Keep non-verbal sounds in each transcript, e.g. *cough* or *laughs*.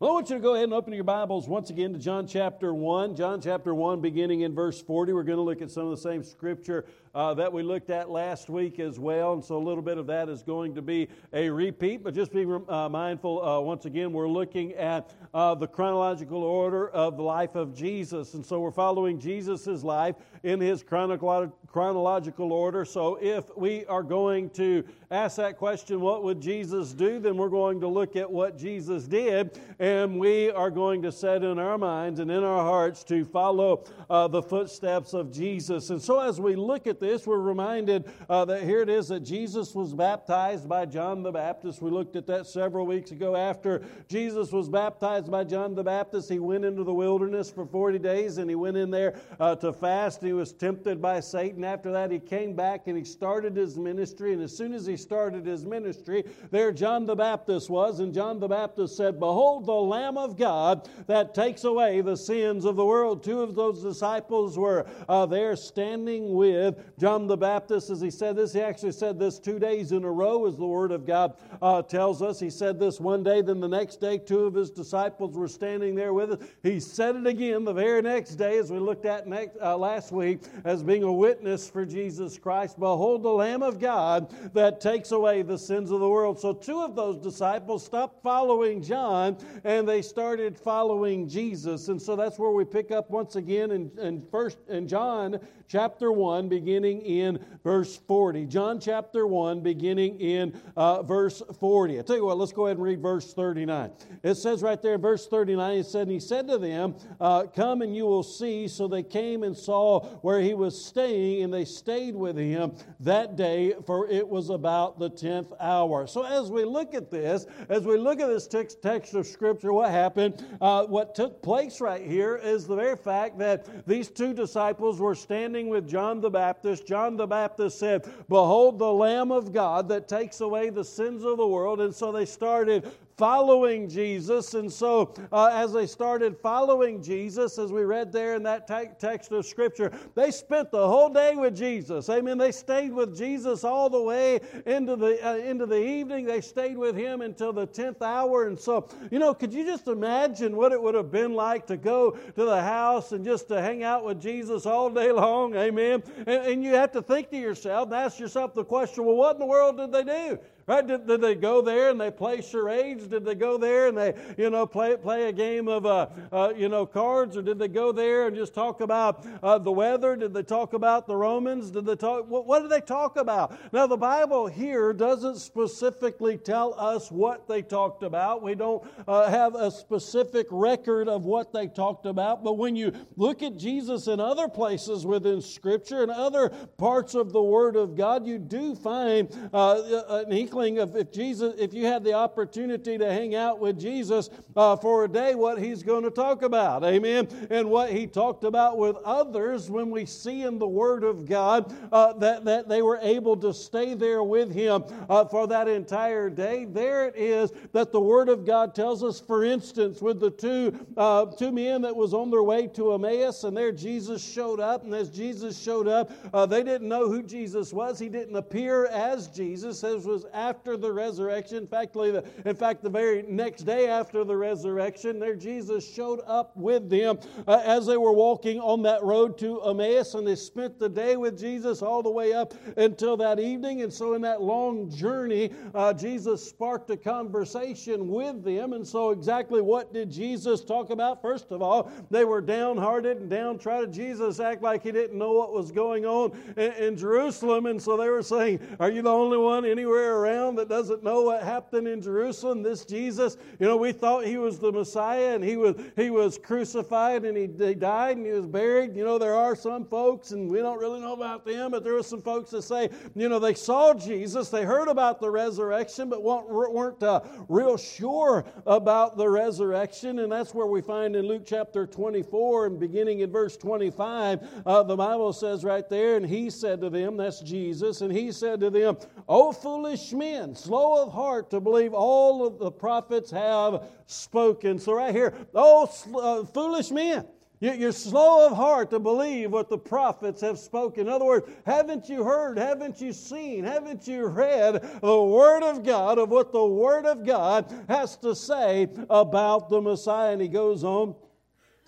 Well, I want you to go ahead and open your Bibles once again to John chapter 1. John chapter 1, beginning in verse 40. We're going to look at some of the same scripture uh, that we looked at last week as well. And so a little bit of that is going to be a repeat. But just be uh, mindful, uh, once again, we're looking at uh, the chronological order of the life of Jesus. And so we're following Jesus' life in his chronological order. So if we are going to ask that question, what would Jesus do? Then we're going to look at what Jesus did. And we are going to set in our minds and in our hearts to follow uh, the footsteps of Jesus. And so as we look at this, we're reminded uh, that here it is that Jesus was baptized by John the Baptist. We looked at that several weeks ago. After Jesus was baptized by John the Baptist, he went into the wilderness for 40 days and he went in there uh, to fast. He was tempted by Satan. After that, he came back and he started his ministry. And as soon as he started his ministry, there John the Baptist was. And John the Baptist said, Behold, the Lamb of God that takes away the sins of the world. Two of those disciples were uh, there standing with John the Baptist, as he said this, he actually said this two days in a row, as the Word of God uh, tells us. He said this one day, then the next day, two of his disciples were standing there with us. He said it again the very next day, as we looked at next, uh, last week, as being a witness for Jesus Christ. Behold, the Lamb of God that takes away the sins of the world. So, two of those disciples stopped following John and they started following Jesus. And so that's where we pick up once again in, in first in John chapter 1, beginning in verse 40. John chapter 1, beginning in uh, verse 40. I tell you what, let's go ahead and read verse 39. It says right there in verse 39, it said, And he said to them, uh, Come and you will see. So they came and saw where he was staying, and they stayed with him that day, for it was about the 10th hour. So as we look at this, as we look at this text, text of Scripture, what happened? Uh, what took place right here is the very fact that these two disciples were standing with John the Baptist, John the Baptist said, Behold the Lamb of God that takes away the sins of the world. And so they started following Jesus. And so, uh, as they started following Jesus, as we read there in that te- text of Scripture, they spent the whole day with Jesus. Amen. They stayed with Jesus all the way into the, uh, into the evening. They stayed with him until the 10th hour. And so, you know, could you just imagine what it would have been like to go to the house and just to hang out with Jesus all day long? Amen. And, and you have to think to yourself and ask yourself the question well, what in the world did they do? Right? Did, did, they go there and they play charades? Did they go there and they, you know, play, play a game of, uh, uh, you know, cards? Or did they go there and just talk about uh, the weather? Did they talk about the Romans? Did they talk, what, what did they talk about? Now, the Bible here doesn't specifically tell us what they talked about. We don't uh, have a specific record of what they talked about. But when you look at Jesus in other places within Scripture and other parts of the Word of God, you do find uh, an inkling of if Jesus, if you had the opportunity to hang out with Jesus uh, for a day, what he's going to talk about. Amen. And what he talked about with others when we see in the Word of God uh, that, that they were able to stay there with him uh, for that entire day. There it is that the Word of God tells us, for instance, with the two, uh, two men that was on their way to Emmaus, and there Jesus showed up. And as Jesus showed up, uh, they didn't know who Jesus was. He didn't appear as Jesus, as was after the resurrection. In fact, in fact, the very next day after the resurrection, there Jesus showed up with them uh, as they were walking on that road to Emmaus, and they spent the day with Jesus all the way up until that evening. And so, in that long journey, uh, Jesus sparked a conversation with them. And so, exactly what did Jesus talk about? First of all, they were downhearted and downtrodden. Jesus acted like he didn't know what was going on in, in Jerusalem, and so they were saying, "Are you the only one anywhere around?" Around that doesn't know what happened in Jerusalem. This Jesus, you know, we thought he was the Messiah and he was, he was crucified and he, he died and he was buried. You know, there are some folks, and we don't really know about them, but there were some folks that say, you know, they saw Jesus, they heard about the resurrection, but weren't uh, real sure about the resurrection. And that's where we find in Luke chapter 24 and beginning in verse 25, uh, the Bible says right there, and he said to them, that's Jesus, and he said to them, O foolish men, slow of heart to believe all of the prophets have spoken. So, right here, oh, uh, foolish men. You're slow of heart to believe what the prophets have spoken. In other words, haven't you heard, haven't you seen, haven't you read the Word of God of what the Word of God has to say about the Messiah? And he goes on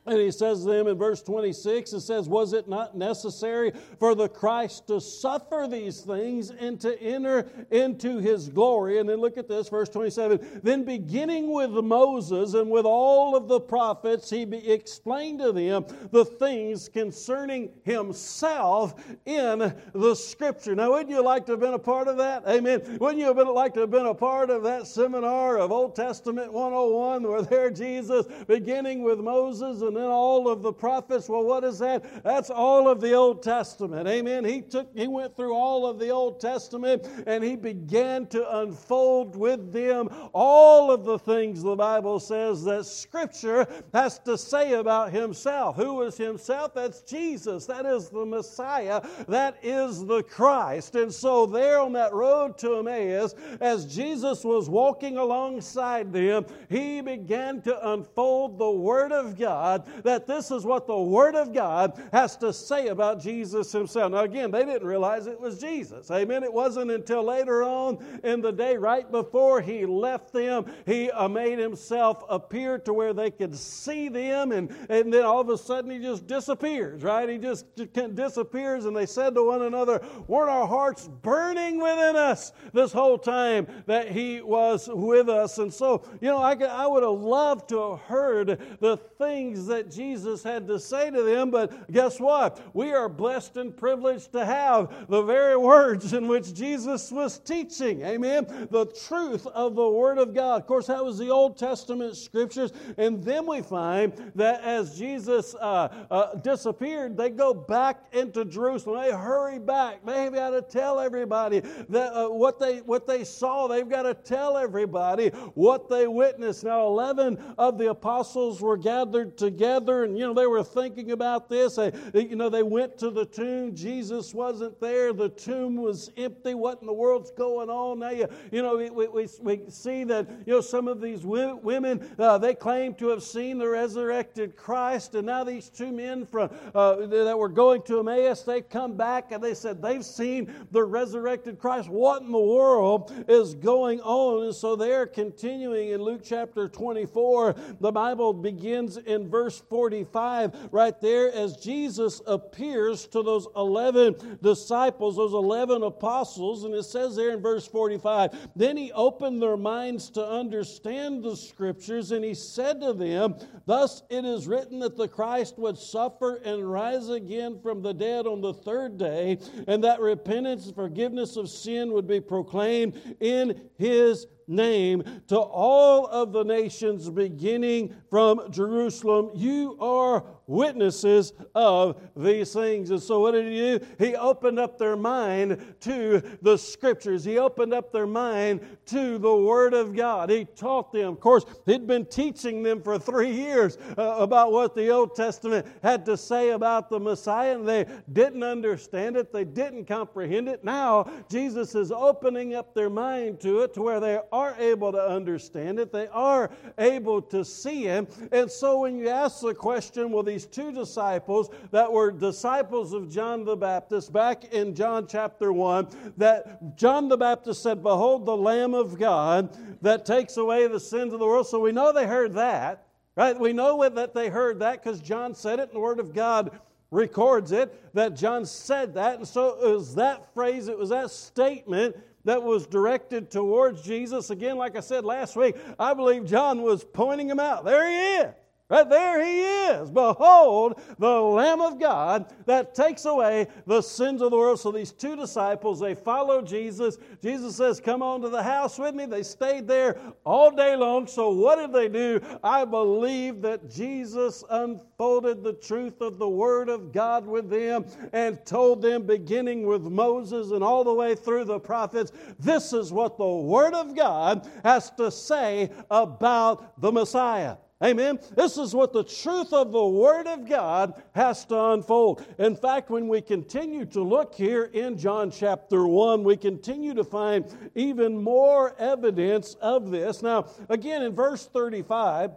and he says to them in verse 26, it says, Was it not necessary for the Christ to suffer these things and to enter into his glory? And then look at this, verse 27. Then beginning with Moses and with all of the prophets, he explained to them the things concerning himself in the scripture. Now, wouldn't you like to have been a part of that? Amen. Wouldn't you have been, like to have been a part of that seminar of Old Testament 101 where there Jesus, beginning with Moses and and then all of the prophets. Well, what is that? That's all of the Old Testament. Amen. He took he went through all of the Old Testament and he began to unfold with them all of the things the Bible says that Scripture has to say about himself. Who is himself? That's Jesus. That is the Messiah. That is the Christ. And so there on that road to Emmaus, as Jesus was walking alongside them, he began to unfold the Word of God that this is what the Word of God has to say about Jesus himself. Now, again, they didn't realize it was Jesus. Amen. It wasn't until later on in the day, right before he left them, he uh, made himself appear to where they could see them, and, and then all of a sudden he just disappears, right? He just disappears, and they said to one another, Weren't our hearts burning within us this whole time that he was with us? And so, you know, I, I would have loved to have heard the things that Jesus had to say to them, but guess what? We are blessed and privileged to have the very words in which Jesus was teaching. Amen. The truth of the Word of God. Of course, that was the Old Testament scriptures. And then we find that as Jesus uh, uh, disappeared, they go back into Jerusalem. They hurry back. They've got to tell everybody that uh, what they what they saw. They've got to tell everybody what they witnessed. Now, eleven of the apostles were gathered together together and, you know, they were thinking about this. They, you know, they went to the tomb. Jesus wasn't there. The tomb was empty. What in the world's going on? Now, you, you know, we, we, we see that, you know, some of these women, uh, they claim to have seen the resurrected Christ. And now these two men from uh, that were going to Emmaus, they come back and they said they've seen the resurrected Christ. What in the world is going on? And so they're continuing in Luke chapter 24. The Bible begins in verse verse 45, right there, as Jesus appears to those 11 disciples, those 11 apostles, and it says there in verse 45, then he opened their minds to understand the scriptures, and he said to them, Thus it is written that the Christ would suffer and rise again from the dead on the third day, and that repentance and forgiveness of sin would be proclaimed in his name to all of the nations beginning from Jerusalem. You are witnesses of these things. And so, what did he do? He opened up their mind to the scriptures, he opened up their mind to the Word of God. He taught them. Of course, he'd been teaching them for three years uh, about what the Old Testament had to say about the Messiah, and they didn't understand it, they didn't comprehend it. Now, Jesus is opening up their mind to it to where they are able to understand it, they are able to see Him. And so, when you ask the question, well, these two disciples that were disciples of John the Baptist back in John chapter 1 that John the Baptist said, Behold the Lamb of God that takes away the sins of the world. So we know they heard that, right? We know that they heard that because John said it and the Word of God records it that John said that. And so it was that phrase, it was that statement that was directed towards Jesus. Again, like I said last week, I believe John was pointing him out. There he is. Right there he is. Behold, the Lamb of God that takes away the sins of the world. So these two disciples, they follow Jesus. Jesus says, Come on to the house with me. They stayed there all day long. So what did they do? I believe that Jesus unfolded the truth of the Word of God with them and told them, beginning with Moses and all the way through the prophets, this is what the Word of God has to say about the Messiah. Amen. This is what the truth of the Word of God has to unfold. In fact, when we continue to look here in John chapter 1, we continue to find even more evidence of this. Now, again, in verse 35,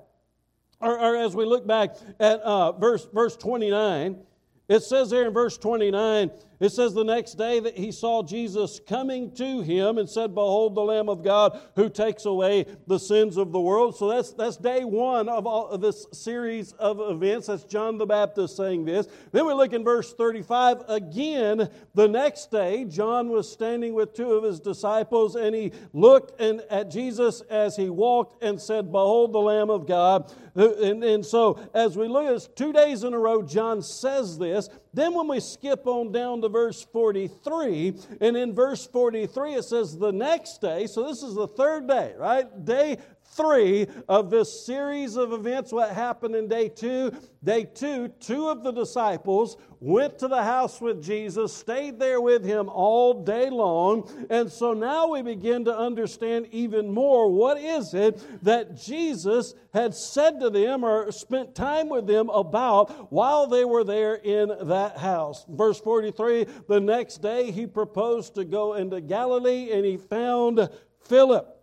or, or as we look back at uh, verse, verse 29, it says there in verse 29, it says the next day that he saw Jesus coming to him and said, Behold the Lamb of God who takes away the sins of the world. So that's, that's day one of, all, of this series of events. That's John the Baptist saying this. Then we look in verse 35. Again, the next day, John was standing with two of his disciples and he looked and, at Jesus as he walked and said, Behold the Lamb of God. Uh, and, and so as we look at this, two days in a row, John says this. Then, when we skip on down to verse 43, and in verse 43 it says the next day, so this is the third day, right? Day three of this series of events. What happened in day two? Day two, two of the disciples went to the house with Jesus, stayed there with him all day long. And so now we begin to understand even more what is it that Jesus had said to them or spent time with them about while they were there in that house. Verse 43 the next day he proposed to go into Galilee and he found Philip.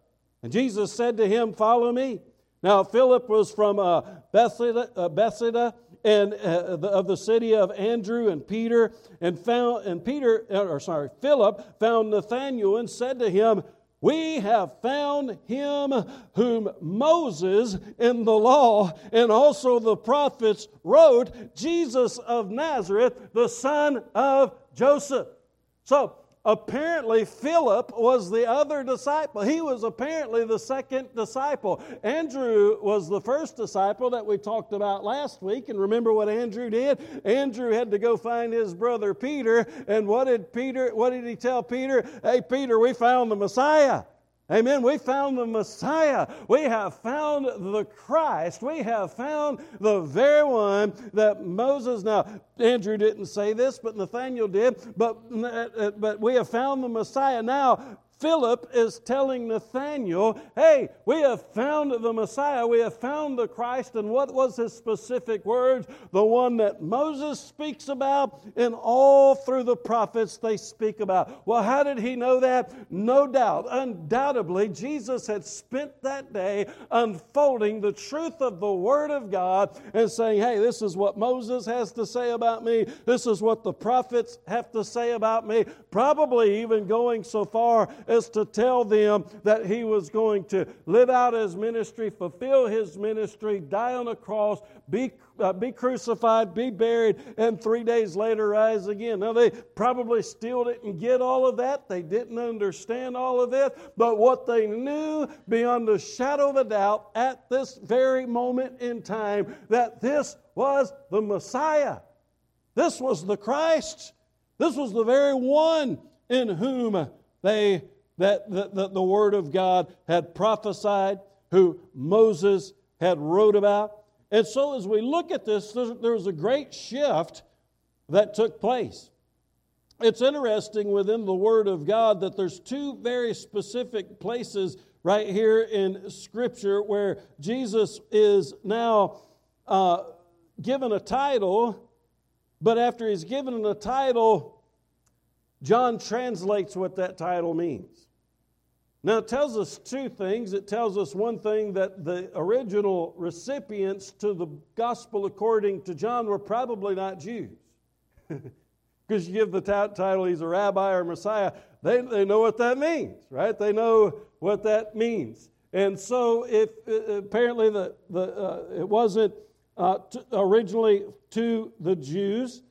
And Jesus said to him, Follow me. Now, Philip was from uh, Bethsaida, uh, Bethsaida and uh, the, of the city of Andrew and Peter, and found and Peter, uh, or sorry, Philip found Nathanael and said to him, we have found him whom Moses in the law and also the prophets wrote, Jesus of Nazareth, the son of Joseph. So, Apparently, Philip was the other disciple. He was apparently the second disciple. Andrew was the first disciple that we talked about last week. And remember what Andrew did? Andrew had to go find his brother Peter. And what did Peter, what did he tell Peter? Hey, Peter, we found the Messiah. Amen. We found the Messiah. We have found the Christ. We have found the very one that Moses. Now, Andrew didn't say this, but Nathaniel did. But, but we have found the Messiah. Now, Philip is telling Nathanael, hey, we have found the Messiah, we have found the Christ. And what was his specific words? The one that Moses speaks about and all through the prophets they speak about. Well, how did he know that? No doubt, undoubtedly, Jesus had spent that day unfolding the truth of the Word of God and saying, hey, this is what Moses has to say about me, this is what the prophets have to say about me. Probably even going so far is to tell them that he was going to live out his ministry, fulfill his ministry, die on a cross, be, uh, be crucified, be buried, and three days later rise again. Now, they probably still didn't get all of that. They didn't understand all of it. But what they knew beyond a shadow of a doubt at this very moment in time that this was the Messiah. This was the Christ. This was the very one in whom they that the, the, the Word of God had prophesied, who Moses had wrote about. And so, as we look at this, there was a great shift that took place. It's interesting within the Word of God that there's two very specific places right here in Scripture where Jesus is now uh, given a title, but after he's given a title, John translates what that title means. Now, it tells us two things. It tells us one thing that the original recipients to the gospel according to John were probably not Jews. *laughs* Because you give the t- title, he's a rabbi or Messiah, they, they know what that means, right? They know what that means. And so, if uh, apparently the, the, uh, it wasn't uh, t- originally to the Jews,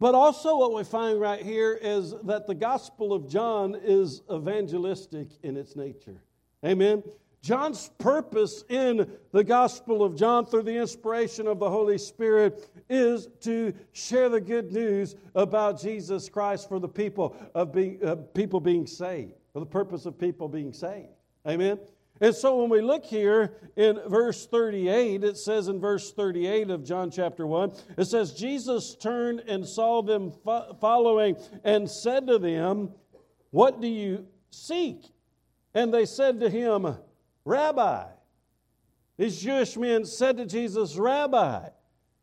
but also, what we find right here is that the Gospel of John is evangelistic in its nature. Amen. John's purpose in the Gospel of John, through the inspiration of the Holy Spirit, is to share the good news about Jesus Christ for the people of being, uh, people being saved, for the purpose of people being saved. Amen. And so when we look here in verse 38, it says in verse 38 of John chapter 1, it says, Jesus turned and saw them fo- following and said to them, What do you seek? And they said to him, Rabbi. These Jewish men said to Jesus, Rabbi.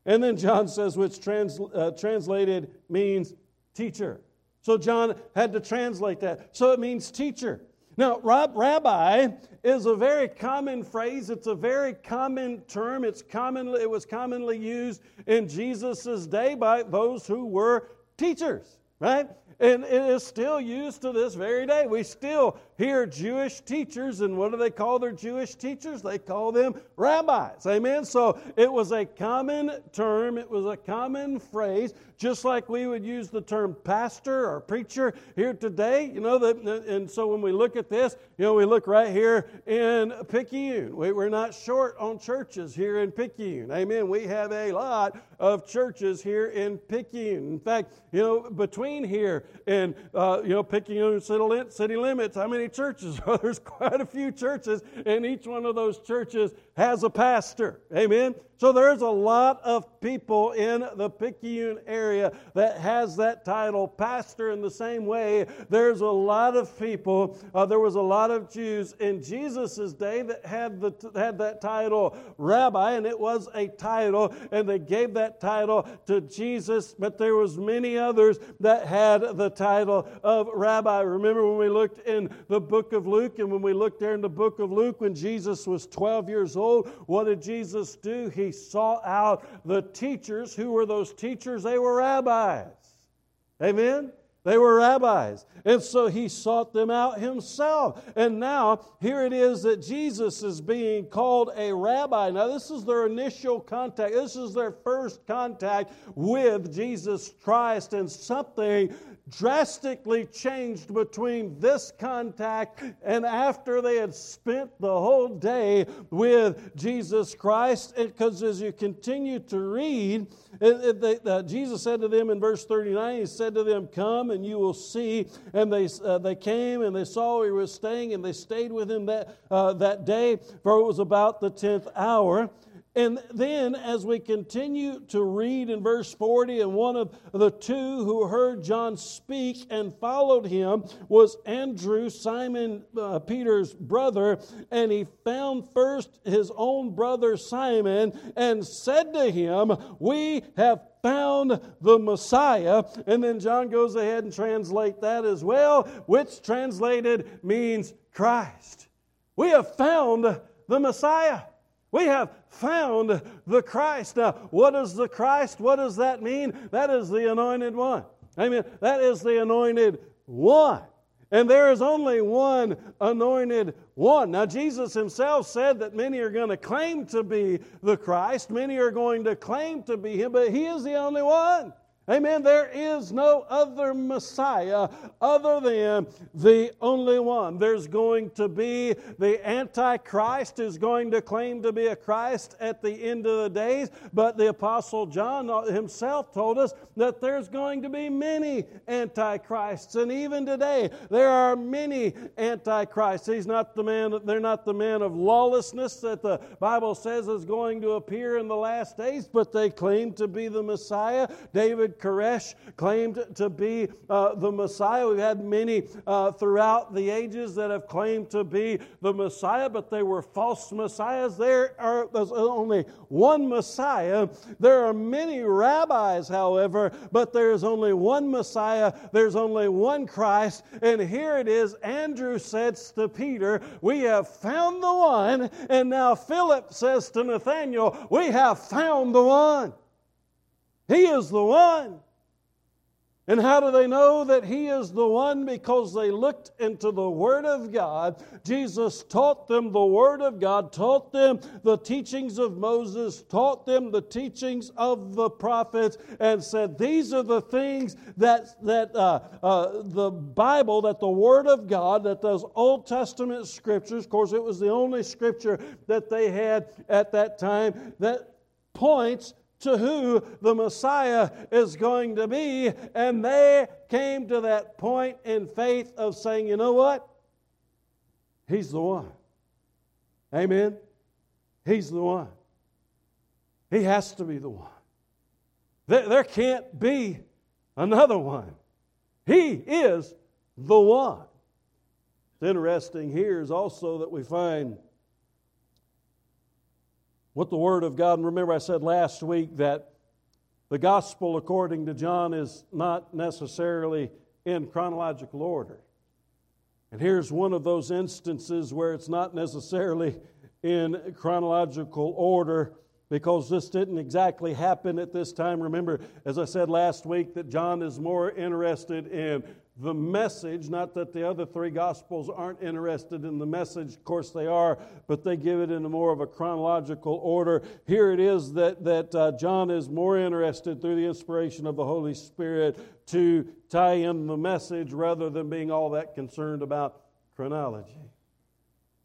And then John says, which trans, uh, translated means teacher. So John had to translate that. So it means teacher. Now, rabbi is a very common phrase. It's a very common term. It's commonly, it was commonly used in Jesus' day by those who were teachers, right? And it is still used to this very day. We still hear Jewish teachers, and what do they call their Jewish teachers? They call them rabbis. Amen? So it was a common term, it was a common phrase, just like we would use the term pastor or preacher here today. You know, that, and so when we look at this, you know, we look right here in Picayune. We, we're not short on churches here in Picayune. Amen. We have a lot of churches here in Picayune. In fact, you know, between here and, uh, you know, Picayune city limits, how many churches. *laughs* There's quite a few churches, and each one of those churches has a pastor. Amen. So there's a lot of people in the Picayune area that has that title, pastor, in the same way. There's a lot of people, uh, there was a lot of Jews in Jesus' day that had, the, had that title, rabbi, and it was a title, and they gave that title to Jesus, but there was many others that had the title of rabbi. Remember when we looked in the book of Luke, and when we looked there in the book of Luke, when Jesus was 12 years old, what did Jesus do? He sought out the teachers. Who were those teachers? They were rabbis. Amen? They were rabbis. And so he sought them out himself. And now, here it is that Jesus is being called a rabbi. Now, this is their initial contact. This is their first contact with Jesus Christ. And something drastically changed between this contact and after they had spent the whole day with Jesus Christ. Because as you continue to read, it, it, uh, Jesus said to them in verse 39, He said to them, Come and you will see. And they, uh, they came and they saw where he was staying, and they stayed with him that, uh, that day, for it was about the 10th hour. And then, as we continue to read in verse 40, and one of the two who heard John speak and followed him was Andrew, Simon uh, Peter's brother. And he found first his own brother Simon and said to him, We have found the Messiah. And then John goes ahead and translate that as well, which translated means Christ. We have found the Messiah. We have found the Christ. Now, what is the Christ? What does that mean? That is the anointed one. Amen. That is the anointed one. And there is only one anointed one. Now, Jesus himself said that many are going to claim to be the Christ, many are going to claim to be him, but he is the only one. Amen. There is no other Messiah other than the only one. There's going to be the Antichrist is going to claim to be a Christ at the end of the days, but the Apostle John himself told us that there's going to be many Antichrists. And even today, there are many Antichrists. He's not the man, they're not the man of lawlessness that the Bible says is going to appear in the last days, but they claim to be the Messiah. David Koresh claimed to be uh, the Messiah. We've had many uh, throughout the ages that have claimed to be the Messiah, but they were false messiahs. There are there's only one Messiah. There are many rabbis, however, but there's only one Messiah. There's only one Christ. And here it is Andrew says to Peter, We have found the one. And now Philip says to Nathanael, We have found the one. He is the one. And how do they know that He is the one? Because they looked into the Word of God. Jesus taught them the Word of God, taught them the teachings of Moses, taught them the teachings of the prophets, and said, These are the things that, that uh, uh, the Bible, that the Word of God, that those Old Testament scriptures, of course, it was the only scripture that they had at that time, that points to who the Messiah is going to be. And they came to that point in faith of saying, you know what? He's the one. Amen. He's the one. He has to be the one. There, there can't be another one. He is the one. It's interesting here is also that we find what the Word of God, and remember I said last week that the Gospel according to John is not necessarily in chronological order. And here's one of those instances where it's not necessarily in chronological order because this didn't exactly happen at this time. Remember, as I said last week, that John is more interested in the message, not that the other three gospels aren't interested in the message, of course they are, but they give it in a more of a chronological order. Here it is that, that uh, John is more interested through the inspiration of the Holy Spirit to tie in the message rather than being all that concerned about chronology.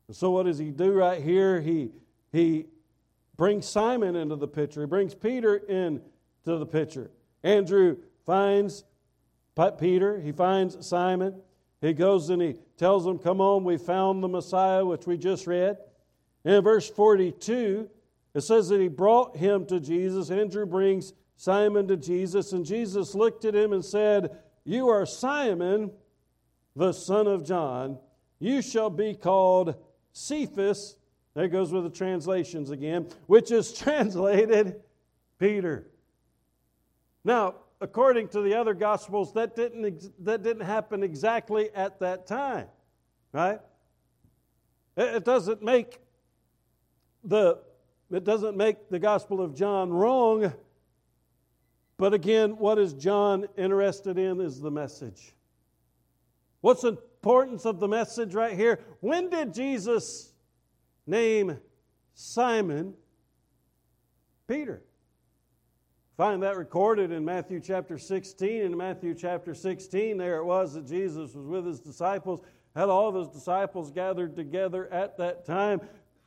And so, what does he do right here? He, he brings Simon into the picture, he brings Peter into the picture. Andrew finds Peter, he finds Simon. He goes and he tells them, Come on, we found the Messiah, which we just read. in verse 42, it says that he brought him to Jesus. Andrew brings Simon to Jesus, and Jesus looked at him and said, You are Simon, the son of John. You shall be called Cephas. There goes with the translations again, which is *laughs* translated Peter. Now, according to the other gospels, that didn't, that didn't happen exactly at that time, right? It, it doesn't make the it doesn't make the Gospel of John wrong, but again, what is John interested in is the message. What's the importance of the message right here? When did Jesus name Simon Peter? Find that recorded in Matthew chapter 16. In Matthew chapter 16, there it was that Jesus was with his disciples, had all of his disciples gathered together at that time.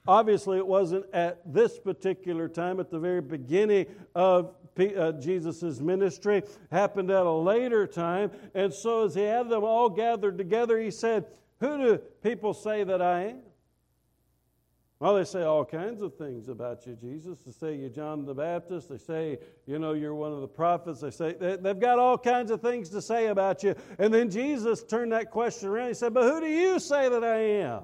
Obviously, it wasn't at this particular time, at the very beginning of uh, Jesus' ministry, happened at a later time. And so, as he had them all gathered together, he said, Who do people say that I am? Well, they say all kinds of things about you, Jesus. They say you're John the Baptist. They say, you know, you're one of the prophets. They say they've got all kinds of things to say about you. And then Jesus turned that question around. He said, But who do you say that I am?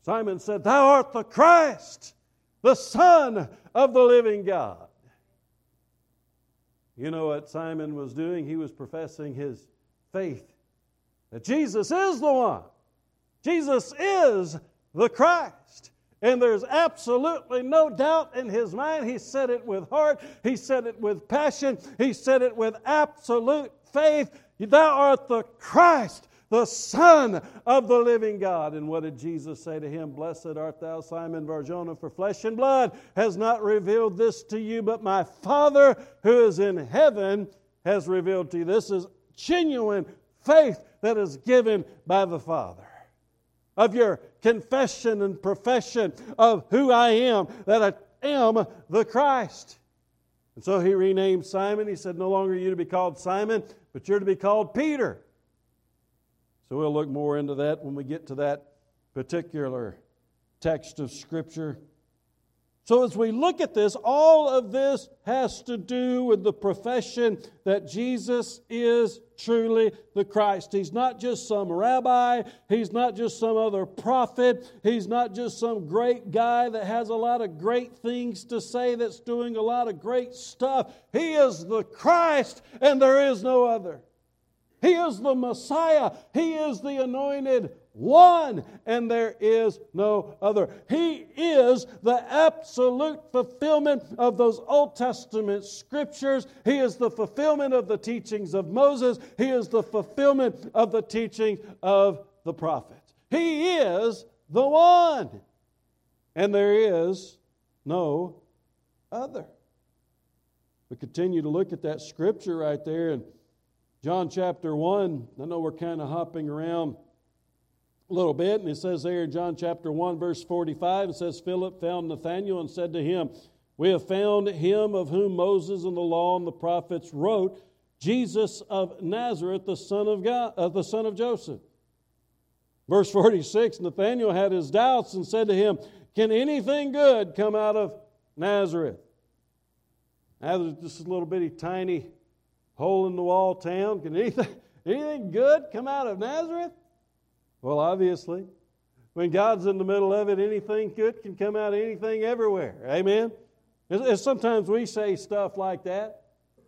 Simon said, Thou art the Christ, the Son of the living God. You know what Simon was doing? He was professing his faith that Jesus is the one Jesus is the Christ. And there's absolutely no doubt in his mind. He said it with heart, he said it with passion, he said it with absolute faith. Thou art the Christ, the Son of the living God. And what did Jesus say to him? Blessed art thou, Simon Barjona, for flesh and blood has not revealed this to you, but my Father who is in heaven has revealed to you. This is genuine faith that is given by the Father of your confession and profession of who I am, that I am the Christ. And so he renamed Simon. He said, No longer are you to be called Simon, but you're to be called Peter. So we'll look more into that when we get to that particular text of Scripture. So, as we look at this, all of this has to do with the profession that Jesus is truly the Christ. He's not just some rabbi, he's not just some other prophet, he's not just some great guy that has a lot of great things to say that's doing a lot of great stuff. He is the Christ, and there is no other. He is the Messiah, He is the anointed one, and there is no other. He is the absolute fulfillment of those Old Testament scriptures. He is the fulfillment of the teachings of Moses. He is the fulfillment of the teaching of the prophets. He is the one, and there is no other. We continue to look at that scripture right there in John chapter 1. I know we're kind of hopping around little bit, and it says there in John chapter 1, verse 45, it says, Philip found Nathanael and said to him, We have found him of whom Moses and the law and the prophets wrote, Jesus of Nazareth, the son of God, uh, the son of Joseph. Verse 46, Nathanael had his doubts and said to him, Can anything good come out of Nazareth? Now Nazareth, just a little bitty tiny hole in the wall town. Can anything, *laughs* anything good come out of Nazareth? Well, obviously, when God's in the middle of it, anything good can come out of anything everywhere. Amen? And sometimes we say stuff like that.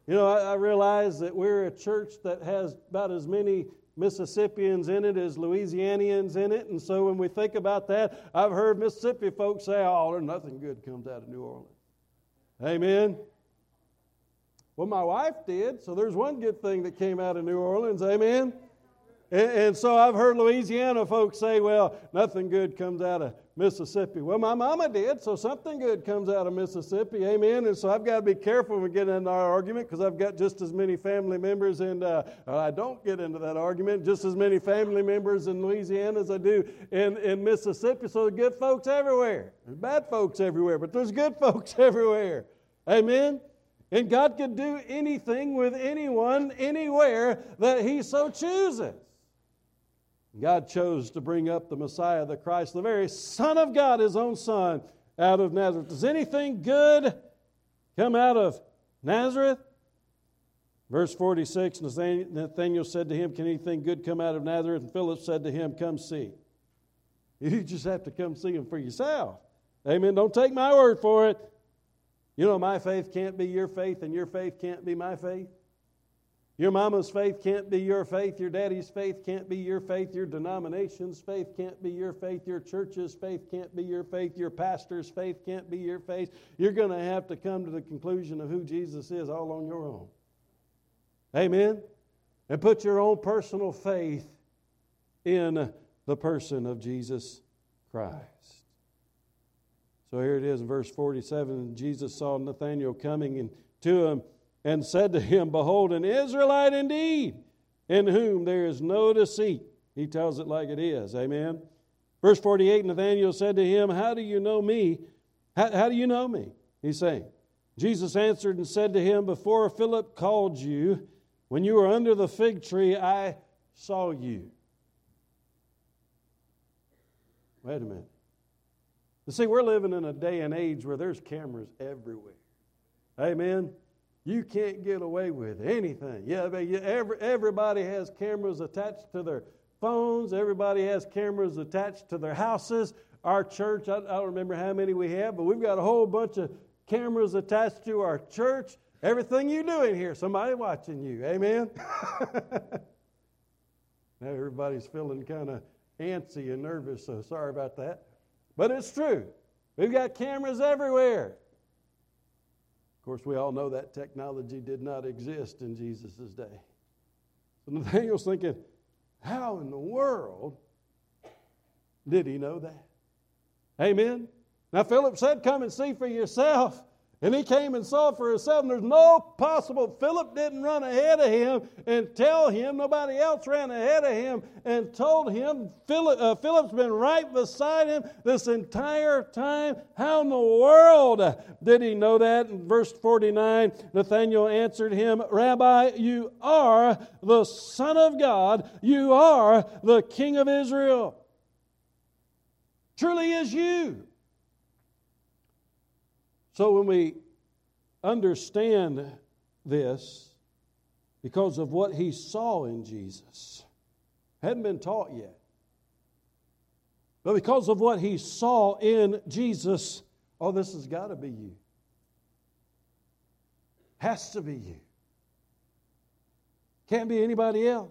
You know, I, I realize that we're a church that has about as many Mississippians in it as Louisianians in it. And so when we think about that, I've heard Mississippi folks say, oh, there's nothing good comes out of New Orleans. Amen. Well, my wife did, so there's one good thing that came out of New Orleans. Amen. And, and, so I've heard Louisiana folks say, well, nothing good comes out of Mississippi. Well, my mama did, so something good comes out of Mississippi. Amen. And so I've got to be careful when we get into our argument because I've got just as many family members, and uh, I don't get into that argument, just as many family members in Louisiana as I do in, in Mississippi. So there's good folks everywhere. There's bad folks everywhere, but there's good *laughs* folks everywhere. Amen. And God can do anything with anyone, anywhere that He so chooses. God chose to bring up the Messiah, the Christ, the very Son of God, His own Son, out of Nazareth. Does anything good come out of Nazareth? Verse 46 Nathanael said to him, Can anything good come out of Nazareth? And Philip said to him, Come see. You *laughs* just have to come see him for yourself. Amen. Don't take my word for it. You know, my faith can't be your faith, and your faith can't be my faith. Your mama's faith can't be your faith. Your daddy's faith can't be your faith. Your denomination's faith can't be your faith. Your church's faith can't be your faith. Your pastor's faith can't be your faith. You're going to have to come to the conclusion of who Jesus is all on your own. Amen? And put your own personal faith in the person of Jesus Christ. So here it is in verse 47 Jesus saw Nathanael coming and to him and said to him, Behold, an Israelite indeed, in whom there is no deceit. He tells it like it is. Amen. Verse 48 Nathanael said to him, How do you know me? How, how do you know me? He's saying. Jesus answered and said to him, Before Philip called you, when you were under the fig tree, I saw you. Wait a minute. You see, we're living in a day and age where there's cameras everywhere. Amen. You can't get away with anything. Yeah, every, everybody has cameras attached to their phones. Everybody has cameras attached to their houses. Our church, I, I don't remember how many we have, but we've got a whole bunch of cameras attached to our church. Everything you do in here, somebody watching you. Amen. *laughs* now everybody's feeling kind of antsy and nervous, so sorry about that. But it's true. We've got cameras everywhere course, we all know that technology did not exist in Jesus' day. So Nathaniel's thinking, how in the world did he know that? Amen. Now, Philip said, Come and see for yourself. And he came and saw for himself, and there's no possible. Philip didn't run ahead of him and tell him. Nobody else ran ahead of him and told him. Philip, uh, Philip's been right beside him this entire time. How in the world did he know that? In verse 49, Nathanael answered him, Rabbi, you are the Son of God. You are the King of Israel. Truly is you. So when we understand this, because of what he saw in Jesus, hadn't been taught yet, but because of what he saw in Jesus, oh, this has got to be you. Has to be you. Can't be anybody else.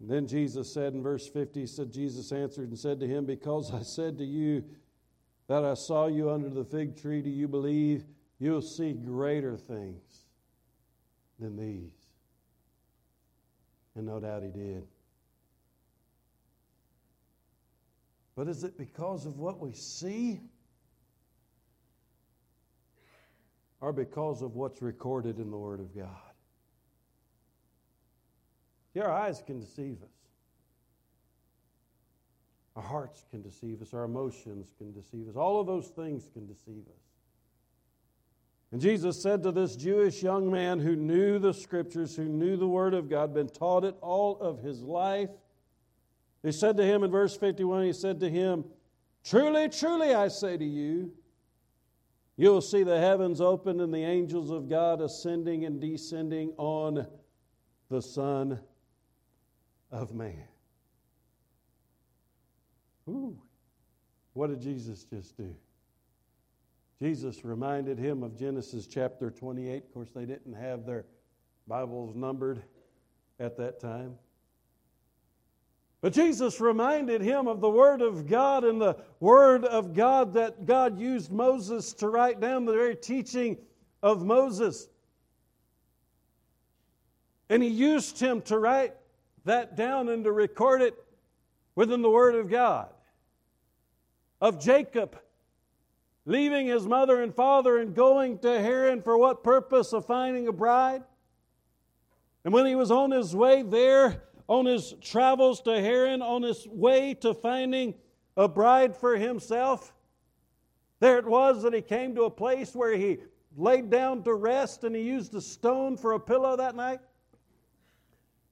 And then Jesus said in verse 50, he said, Jesus answered and said to him, Because I said to you, that I saw you under the fig tree, do you believe you'll see greater things than these? And no doubt he did. But is it because of what we see? Or because of what's recorded in the Word of God? See, our eyes can deceive us. Our hearts can deceive us, our emotions can deceive us. All of those things can deceive us. And Jesus said to this Jewish young man who knew the scriptures, who knew the Word of God, been taught it all of his life, he said to him in verse 51, he said to him, Truly, truly, I say to you, you will see the heavens open and the angels of God ascending and descending on the Son of Man. Ooh, what did Jesus just do? Jesus reminded him of Genesis chapter 28. Of course, they didn't have their Bibles numbered at that time. But Jesus reminded him of the Word of God and the Word of God that God used Moses to write down the very teaching of Moses. And he used him to write that down and to record it within the Word of God. Of Jacob leaving his mother and father and going to Haran for what purpose? Of finding a bride. And when he was on his way there, on his travels to Haran, on his way to finding a bride for himself, there it was that he came to a place where he laid down to rest and he used a stone for a pillow that night.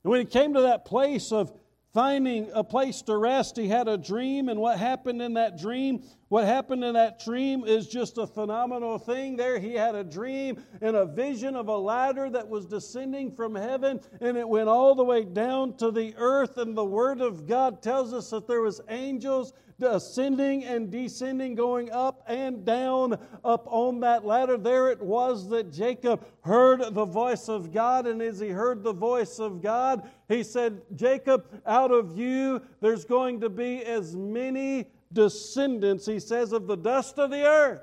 And when he came to that place of finding a place to rest, he had a dream. And what happened in that dream? What happened in that dream is just a phenomenal thing. There, he had a dream and a vision of a ladder that was descending from heaven, and it went all the way down to the earth. And the Word of God tells us that there was angels ascending and descending, going up and down up on that ladder. There it was that Jacob heard the voice of God, and as he heard the voice of God, he said, Jacob, out of you there's going to be as many descendants, he says, of the dust of the earth.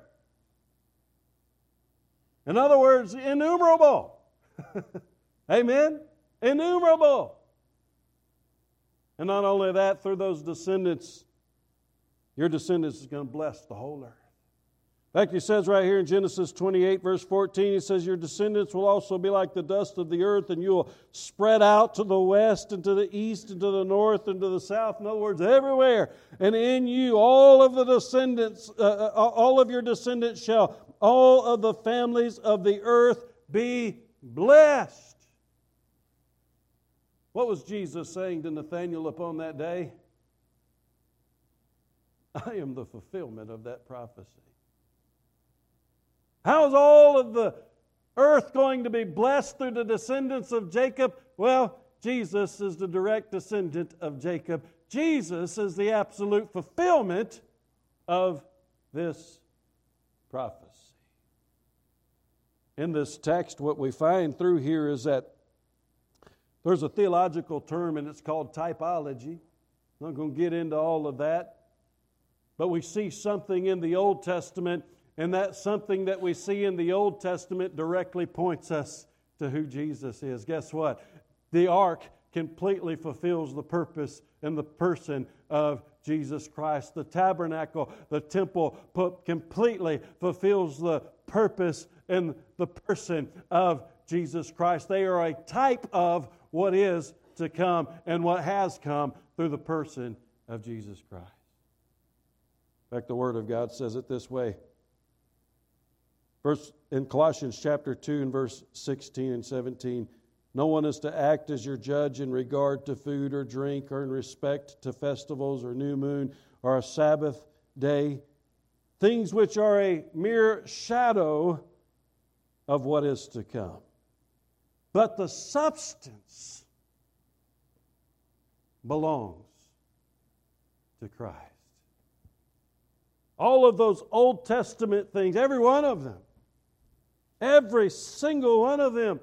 In other words, innumerable. *laughs* Amen? Innumerable. And not only that, through those descendants, your descendants is going to bless the whole earth. In fact, he says right here in Genesis 28, verse 14, he says, Your descendants will also be like the dust of the earth, and you will spread out to the west and to the east and to the north and to the south. In other words, everywhere. And in you, all of the descendants, uh, uh all of your descendants shall, all of the families of the earth be blessed. What was Jesus saying to Nathanael upon that day? *laughs* I am the fulfillment of that prophecy. How's all of the earth going to be blessed through the descendants of Jacob? Well, Jesus is the direct descendant of Jacob. Jesus is the absolute fulfillment of this prophecy. In this text, what we find through here is that there's a theological term and it's called typology. I'm not going to get into all of that. But we see something in the Old Testament, and that something that we see in the Old Testament directly points us to who Jesus is. Guess what? The ark completely fulfills the purpose and the person of Jesus Christ. The tabernacle, the temple, completely fulfills the purpose and the person of Jesus Christ. They are a type of what is to come and what has come through the person of Jesus Christ. In fact, the Word of God says it this way. Verse in Colossians chapter 2 and verse 16 and 17. No one is to act as your judge in regard to food or drink or in respect to festivals or new moon or a Sabbath day, things which are a mere shadow of what is to come. But the substance belongs to Christ. All of those Old Testament things, every one of them, every single one of them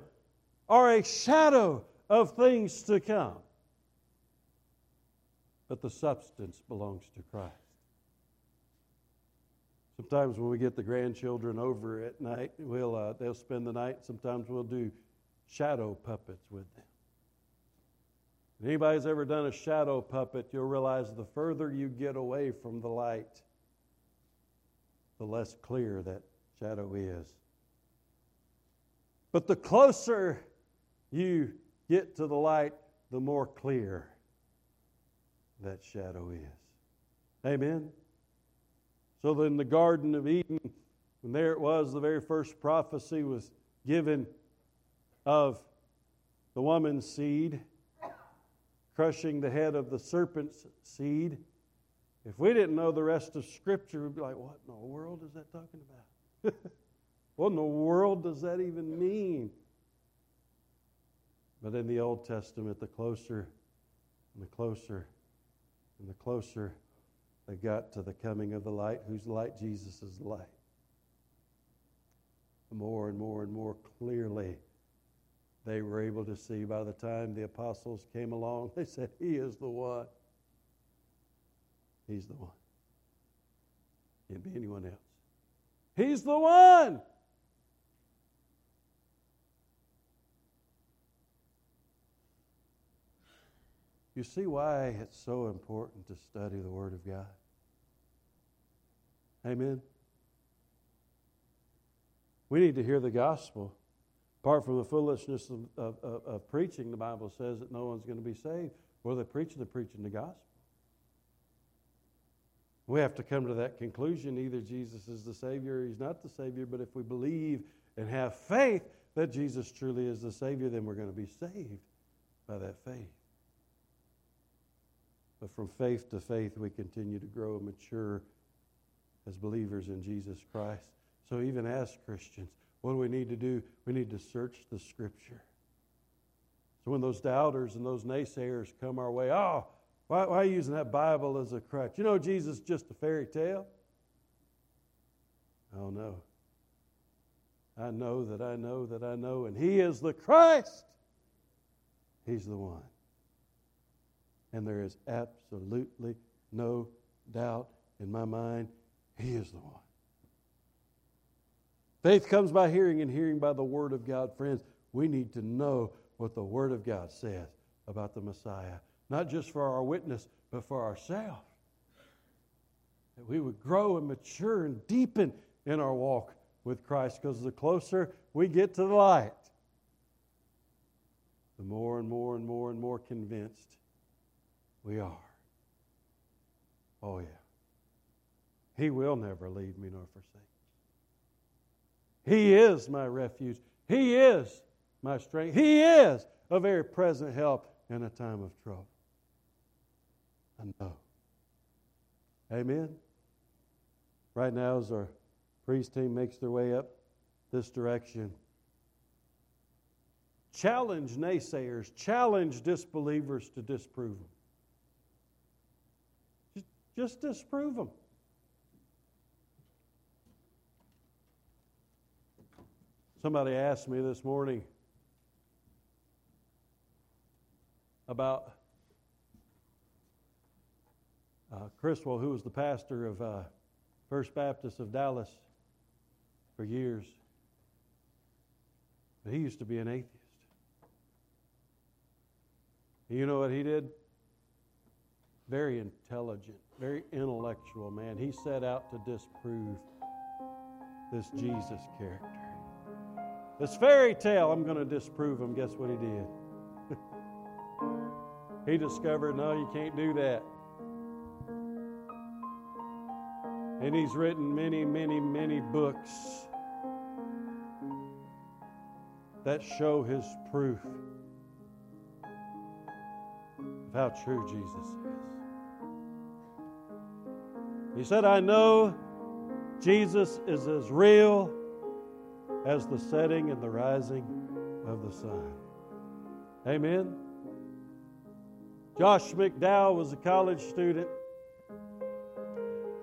are a shadow of things to come. But the substance belongs to Christ. Sometimes when we get the grandchildren over at night, we'll, uh, they'll spend the night. Sometimes we'll do shadow puppets with them. If anybody's ever done a shadow puppet, you'll realize the further you get away from the light, the less clear that shadow is. But the closer you get to the light, the more clear that shadow is. Amen? So then, the Garden of Eden, when there it was, the very first prophecy was given of the woman's seed crushing the head of the serpent's seed. If we didn't know the rest of Scripture, we'd be like, what in the world is that talking about? *laughs* what in the world does that even mean? But in the Old Testament, the closer and the closer and the closer they got to the coming of the light, whose light? Jesus is light. The more and more and more clearly they were able to see by the time the apostles came along, *laughs* they said, He is the one. He's the one. Can't be anyone else. He's the one. You see why it's so important to study the Word of God? Amen. We need to hear the gospel. Apart from the foolishness of, of, of, of preaching, the Bible says that no one's going to be saved. Well, they preach, they're preaching the gospel. We have to come to that conclusion. Either Jesus is the Savior or He's not the Savior, but if we believe and have faith that Jesus truly is the Savior, then we're going to be saved by that faith. But from faith to faith, we continue to grow and mature as believers in Jesus Christ. So, even as Christians, what do we need to do? We need to search the Scripture. So, when those doubters and those naysayers come our way, oh, why, why are you using that Bible as a crutch? You know, Jesus is just a fairy tale. Oh, no. I know that I know that I know, and He is the Christ. He's the one. And there is absolutely no doubt in my mind, He is the one. Faith comes by hearing, and hearing by the Word of God. Friends, we need to know what the Word of God says about the Messiah, not just for our witness, but for ourselves. That we would grow and mature and deepen in our walk with Christ, because the closer we get to the light, the more and more and more and more convinced we are. Oh, yeah. He will never leave me nor forsake me. He is my refuge. He is my strength. He is a very present help in a time of trouble. I know. Amen. Right now, as our priest team makes their way up this direction, challenge naysayers, challenge disbelievers to disprove them. Just disprove them. Somebody asked me this morning about uh, Criswell, who was the pastor of uh, First Baptist of Dallas for years. But he used to be an atheist. You know what he did? Very intelligent very intellectual man. He set out to disprove this Jesus character. This fairy tale, I'm going to disprove him. Guess what he did? *laughs* he discovered, no, you can't do that. And he's written many, many, many books that show his proof of how true Jesus is. He said, I know Jesus is as real as the setting and the rising of the sun. Amen. Josh McDowell was a college student.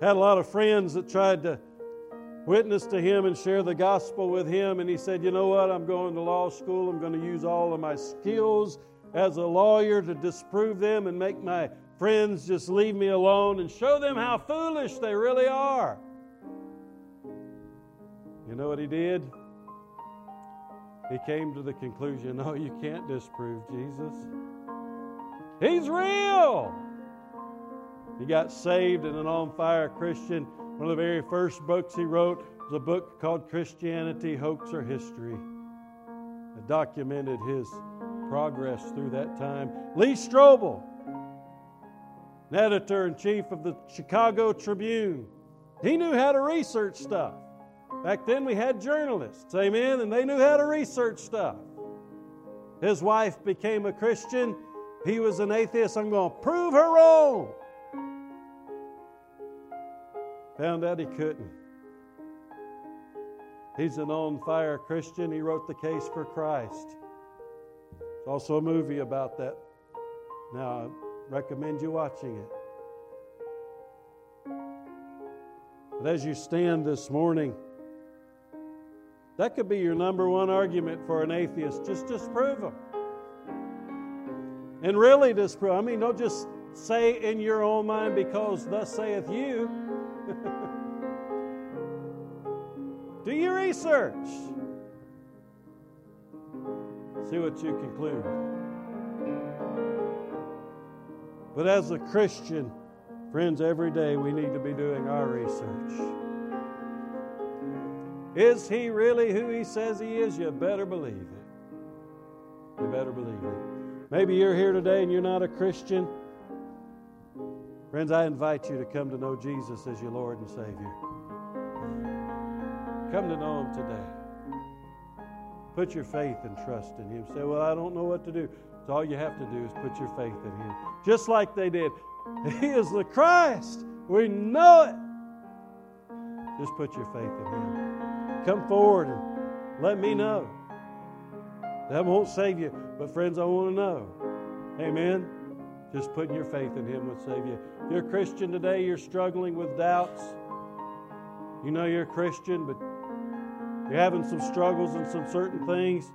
Had a lot of friends that tried to witness to him and share the gospel with him. And he said, You know what? I'm going to law school. I'm going to use all of my skills as a lawyer to disprove them and make my friends just leave me alone and show them how foolish they really are. You know what he did? He came to the conclusion no, you can't disprove Jesus. He's real. He got saved and an on fire Christian. One of the very first books he wrote was a book called Christianity, Hoax or History. It documented his progress through that time. Lee Strobel an editor in chief of the Chicago Tribune. He knew how to research stuff. Back then we had journalists, amen, and they knew how to research stuff. His wife became a Christian. He was an atheist. I'm going to prove her wrong. Found out he couldn't. He's an on fire Christian. He wrote the case for Christ. There's also a movie about that. Now, I recommend you watching it. But as you stand this morning, That could be your number one argument for an atheist. Just disprove them. And really disprove. I mean, don't just say in your own mind, because thus saith you. Do your research. See what you conclude. But as a Christian, friends, every day we need to be doing our research. Is he really who he says he is? You better believe it. You better believe it. Maybe you're here today and you're not a Christian. Friends, I invite you to come to know Jesus as your Lord and Savior. Come to know Him today. Put your faith and trust in Him. Say, Well, I don't know what to do. So all you have to do is put your faith in Him. Just like they did. *laughs* He is the Christ. We know it. Just put your faith in Him. Come forward and let me know. That won't save you, but friends, I want to know. Amen. Just putting your faith in Him would save you. If you're a Christian today, you're struggling with doubts. You know you're a Christian, but you're having some struggles and some certain things.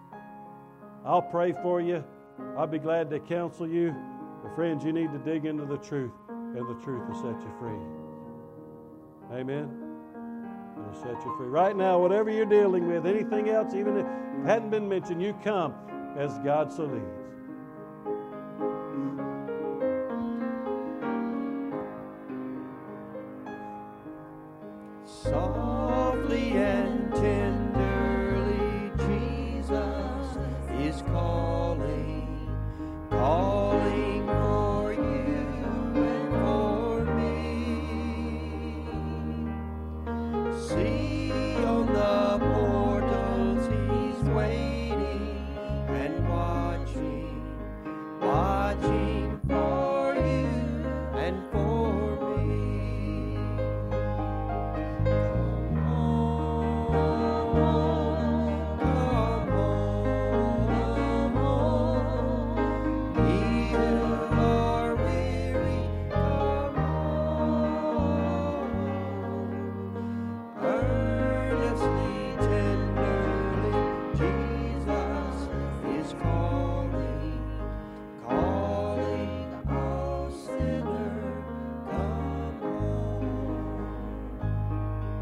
I'll pray for you. I'll be glad to counsel you. But friends, you need to dig into the truth, and the truth will set you free. Amen. It'll set you free. Right now, whatever you're dealing with, anything else, even if it hadn't been mentioned, you come as God so leads.